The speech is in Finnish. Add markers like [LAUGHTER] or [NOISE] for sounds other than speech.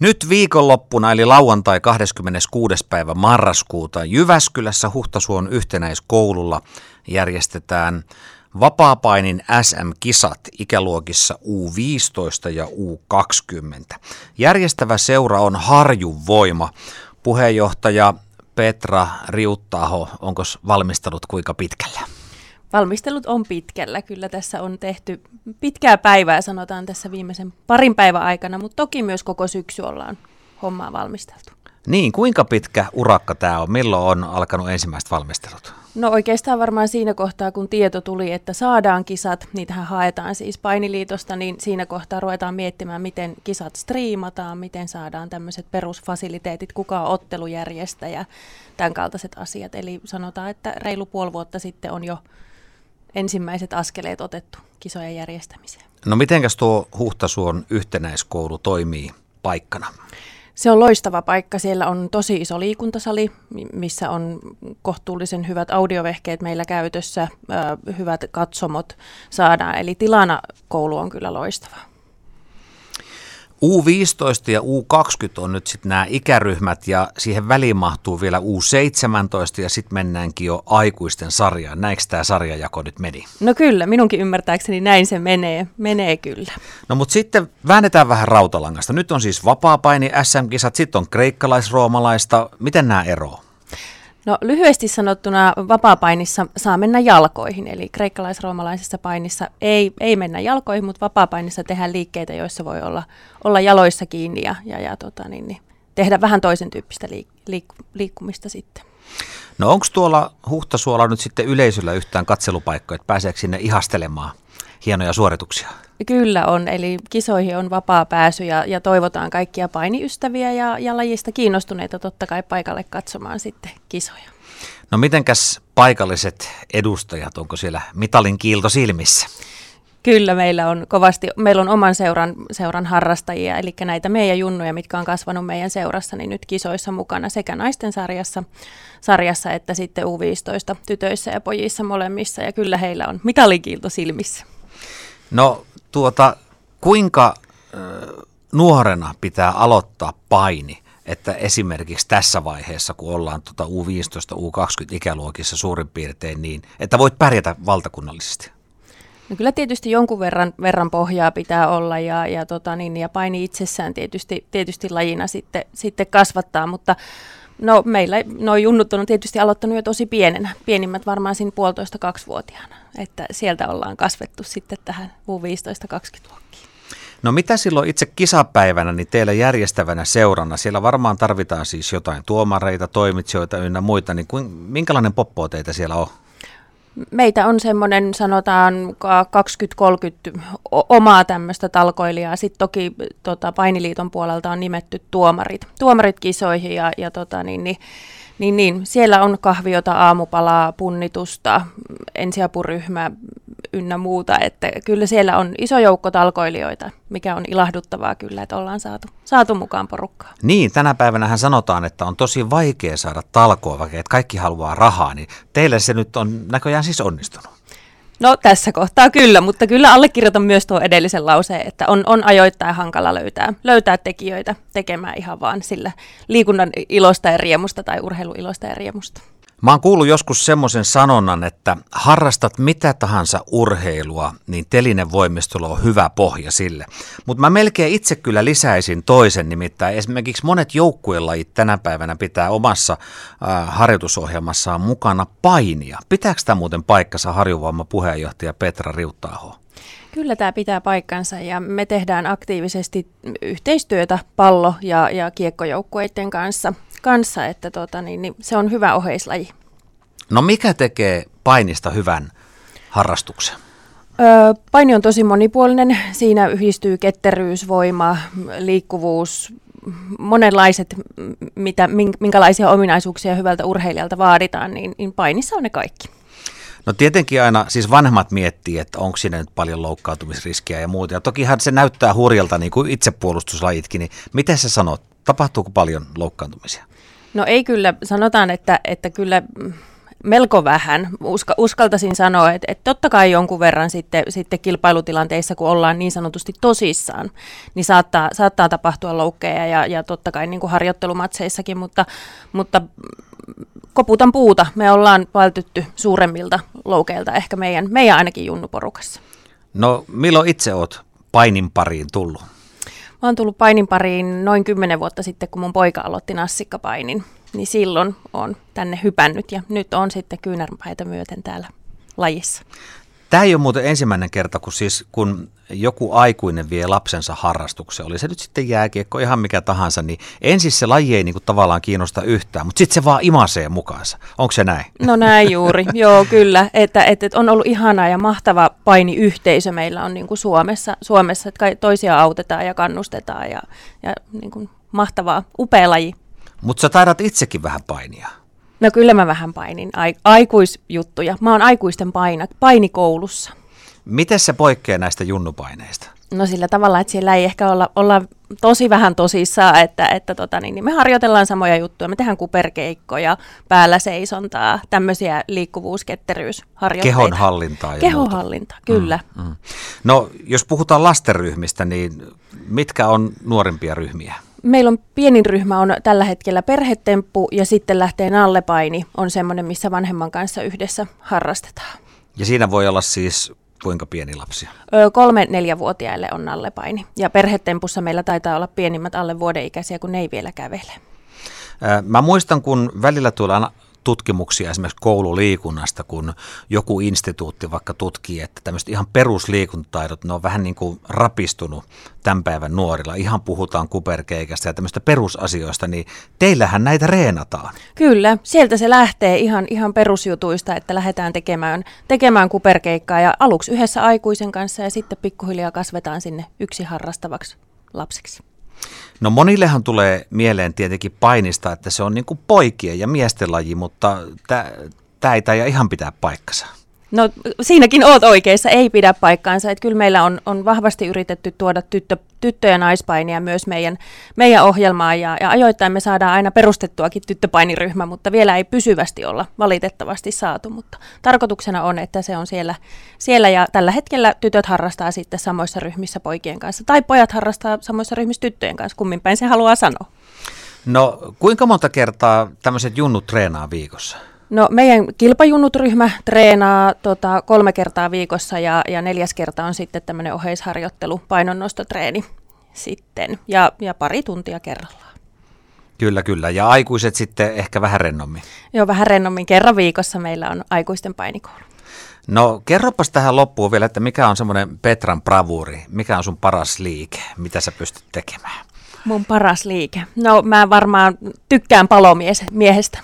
Nyt viikonloppuna eli lauantai 26. päivä marraskuuta Jyväskylässä Huhtasuon yhtenäiskoululla järjestetään vapaapainin SM-kisat ikäluokissa U15 ja U20. Järjestävä seura on Harjun voima. Puheenjohtaja Petra Riuttaho, onko valmistelut kuinka pitkällä? Valmistelut on pitkällä. Kyllä tässä on tehty pitkää päivää, sanotaan tässä viimeisen parin päivän aikana, mutta toki myös koko syksy ollaan hommaa valmisteltu. Niin, kuinka pitkä urakka tämä on? Milloin on alkanut ensimmäiset valmistelut? No oikeastaan varmaan siinä kohtaa, kun tieto tuli, että saadaan kisat, niitähän haetaan siis painiliitosta, niin siinä kohtaa ruvetaan miettimään, miten kisat striimataan, miten saadaan tämmöiset perusfasiliteetit, kuka on ottelujärjestäjä, tämän kaltaiset asiat. Eli sanotaan, että reilu puoli vuotta sitten on jo ensimmäiset askeleet otettu kisojen järjestämiseen. No mitenkäs tuo Huhtasuon yhtenäiskoulu toimii paikkana? Se on loistava paikka. Siellä on tosi iso liikuntasali, missä on kohtuullisen hyvät audiovehkeet meillä käytössä, hyvät katsomot saadaan. Eli tilana koulu on kyllä loistava. U15 ja U20 on nyt sitten nämä ikäryhmät ja siihen väliin mahtuu vielä U17 ja sitten mennäänkin jo aikuisten sarjaan. Näinkö tämä sarjajako nyt meni? No kyllä, minunkin ymmärtääkseni näin se menee, menee kyllä. No mutta sitten väännetään vähän rautalangasta. Nyt on siis vapaapaini SM-kisat, sitten on kreikkalais-roomalaista. Miten nämä eroavat? No lyhyesti sanottuna vapaapainissa saa mennä jalkoihin, eli kreikkalais-roomalaisessa painissa ei, ei mennä jalkoihin, mutta vapaapainissa tehdään liikkeitä, joissa voi olla, olla jaloissa kiinni ja, ja, ja tota, niin, niin, tehdä vähän toisen tyyppistä liik, liik, liikkumista sitten. No onko tuolla Huhtasuolla nyt sitten yleisöllä yhtään katselupaikkoja, että pääseekö sinne ihastelemaan hienoja suorituksia? Kyllä on, eli kisoihin on vapaa pääsy ja, ja toivotaan kaikkia painiystäviä ja, ja lajista kiinnostuneita totta kai paikalle katsomaan sitten kisoja. No mitenkäs paikalliset edustajat, onko siellä mitalin kiilto silmissä? Kyllä, meillä on kovasti, meillä on oman seuran, seuran harrastajia, eli näitä meidän junnuja, mitkä on kasvanut meidän seurassa, niin nyt kisoissa mukana sekä naisten sarjassa, sarjassa että sitten U15 tytöissä ja pojissa molemmissa, ja kyllä heillä on mitalikiilto silmissä. No tuota, kuinka äh, nuorena pitää aloittaa paini, että esimerkiksi tässä vaiheessa, kun ollaan tuota U15, U20 ikäluokissa suurin piirtein niin, että voit pärjätä valtakunnallisesti? No kyllä tietysti jonkun verran, verran pohjaa pitää olla ja, ja, tota niin, ja paini itsessään tietysti, tietysti lajina sitten, sitten kasvattaa, mutta no meillä nuo junnut on tietysti aloittanut jo tosi pienenä, pienimmät varmaan siinä puolitoista kaksivuotiaana, että sieltä ollaan kasvettu sitten tähän U15-20 luokkiin. No mitä silloin itse kisapäivänä, niin teillä järjestävänä seurana, siellä varmaan tarvitaan siis jotain tuomareita, toimitsijoita ynnä muita, niin kuin, minkälainen poppo teitä siellä on? Meitä on semmoinen sanotaan 20-30 omaa tämmöistä talkoilijaa. Sitten toki tota, Painiliiton puolelta on nimetty tuomarit, tuomarit kisoihin ja, ja tota, niin, niin, niin, niin, siellä on kahviota, aamupalaa, punnitusta, ensiapuryhmä ynnä muuta. Että kyllä siellä on iso joukko talkoilijoita, mikä on ilahduttavaa kyllä, että ollaan saatu, saatu mukaan porukkaa. Niin, tänä päivänä sanotaan, että on tosi vaikea saada talkoa, vaikka että kaikki haluaa rahaa, niin teille se nyt on näköjään siis onnistunut. No tässä kohtaa kyllä, mutta kyllä allekirjoitan myös tuo edellisen lauseen, että on, on ajoittain hankala löytää, löytää tekijöitä tekemään ihan vaan sillä liikunnan ilosta ja riemusta tai urheiluilosta ja riemusta. Mä oon kuullut joskus semmoisen sanonnan, että harrastat mitä tahansa urheilua, niin telinen voimistelu on hyvä pohja sille. Mutta mä melkein itse kyllä lisäisin toisen, nimittäin esimerkiksi monet joukkuelajit tänä päivänä pitää omassa äh, harjoitusohjelmassaan mukana painia. Pitääkö tämä muuten paikkansa harjuvoima puheenjohtaja Petra Riuttaaho? Kyllä tämä pitää paikkansa ja me tehdään aktiivisesti yhteistyötä pallo- ja, ja kiekkojoukkueiden kanssa kanssa, että tota, niin, niin se on hyvä oheislaji. No mikä tekee painista hyvän harrastuksen? Öö, paini on tosi monipuolinen. Siinä yhdistyy ketteryys, voima, liikkuvuus, monenlaiset, mitä, minkälaisia ominaisuuksia hyvältä urheilijalta vaaditaan, niin, niin painissa on ne kaikki. No tietenkin aina, siis vanhemmat miettii, että onko siinä nyt paljon loukkaantumisriskiä ja muuta. Ja tokihan se näyttää hurjalta, niin kuin itsepuolustuslajitkin, niin miten sä sanot, tapahtuuko paljon loukkaantumisia? No ei kyllä, sanotaan, että, että kyllä melko vähän. Uska, uskaltaisin sanoa, että, että totta kai jonkun verran sitten, sitten kilpailutilanteissa, kun ollaan niin sanotusti tosissaan, niin saattaa, saattaa tapahtua loukkeja ja, ja totta kai niin kuin harjoittelumatseissakin, mutta, mutta koputan puuta. Me ollaan vältytty suuremmilta loukeilta ehkä meidän, meidän ainakin junnuporukassa. No milloin itse oot painin pariin tullut? Mä oon tullut painin pariin noin kymmenen vuotta sitten, kun mun poika aloitti nassikkapainin. Niin silloin on tänne hypännyt ja nyt on sitten kyynärpäitä myöten täällä lajissa. Tämä ei ole muuten ensimmäinen kerta, kun, siis, kun joku aikuinen vie lapsensa harrastukseen, oli se nyt sitten jääkiekko, ihan mikä tahansa, niin ensin se laji ei niin kuin tavallaan kiinnosta yhtään, mutta sitten se vaan imasee mukaansa. Onko se näin? No näin juuri, [LAUGHS] joo kyllä, että, että on ollut ihana ja mahtava painiyhteisö meillä on niin kuin Suomessa, Suomessa, että toisia autetaan ja kannustetaan ja, ja niin kuin mahtavaa, upea laji. Mutta sä taidat itsekin vähän painia. No kyllä mä vähän painin aikuisjuttuja. Mä oon aikuisten painat, painikoulussa. Miten se poikkeaa näistä junnupaineista? No sillä tavalla, että siellä ei ehkä olla, olla tosi vähän tosissaan, että, että tota, niin, niin me harjoitellaan samoja juttuja. Me tehdään kuperkeikkoja, päällä seisontaa, tämmöisiä liikkuvuusketteryysharjoitteita. Kehonhallintaa. Ja Kehonhallinta, kyllä. Mm, mm. No jos puhutaan lastenryhmistä, niin mitkä on nuorimpia ryhmiä? Meillä on pienin ryhmä on tällä hetkellä perhetemppu ja sitten lähtee nallepaini on semmoinen, missä vanhemman kanssa yhdessä harrastetaan. Ja siinä voi olla siis kuinka pieni lapsi? Öö, kolme neljävuotiaille on nallepaini. Ja perhetempussa meillä taitaa olla pienimmät alle vuoden ikäisiä, kun ne ei vielä kävele. Mä muistan, kun välillä tulee tutkimuksia esimerkiksi koululiikunnasta, kun joku instituutti vaikka tutkii, että tämmöiset ihan perusliikuntataidot, ne on vähän niin kuin rapistunut tämän päivän nuorilla. Ihan puhutaan kuperkeikasta ja tämmöistä perusasioista, niin teillähän näitä reenataan. Kyllä, sieltä se lähtee ihan, ihan perusjutuista, että lähdetään tekemään, tekemään kuperkeikkaa ja aluksi yhdessä aikuisen kanssa ja sitten pikkuhiljaa kasvetaan sinne yksi harrastavaksi lapseksi. No monillehan tulee mieleen tietenkin painista, että se on niin kuin poikien ja miesten laji, mutta tämä ei ihan pitää paikkansa. No siinäkin oot oikeassa, ei pidä paikkaansa. Että kyllä meillä on, on vahvasti yritetty tuoda tyttö, tyttö- ja naispainia myös meidän, meidän ohjelmaan ja, ja ajoittain me saadaan aina perustettuakin tyttöpainiryhmä, mutta vielä ei pysyvästi olla valitettavasti saatu. Mutta tarkoituksena on, että se on siellä, siellä ja tällä hetkellä tytöt harrastaa sitten samoissa ryhmissä poikien kanssa tai pojat harrastaa samoissa ryhmissä tyttöjen kanssa, kummin päin se haluaa sanoa. No kuinka monta kertaa tämmöiset junnut treenaa viikossa? No meidän kilpajunnut-ryhmä treenaa tota, kolme kertaa viikossa ja, ja neljäs kerta on sitten tämmöinen oheisharjoittelu, painonnostotreeni sitten ja, ja pari tuntia kerrallaan. Kyllä, kyllä. Ja aikuiset sitten ehkä vähän rennommin. Joo, vähän rennommin. Kerran viikossa meillä on aikuisten painikoulu. No kerropas tähän loppuun vielä, että mikä on semmoinen Petran bravuri, mikä on sun paras liike, mitä sä pystyt tekemään? Mun paras liike? No mä varmaan tykkään palomiehestä.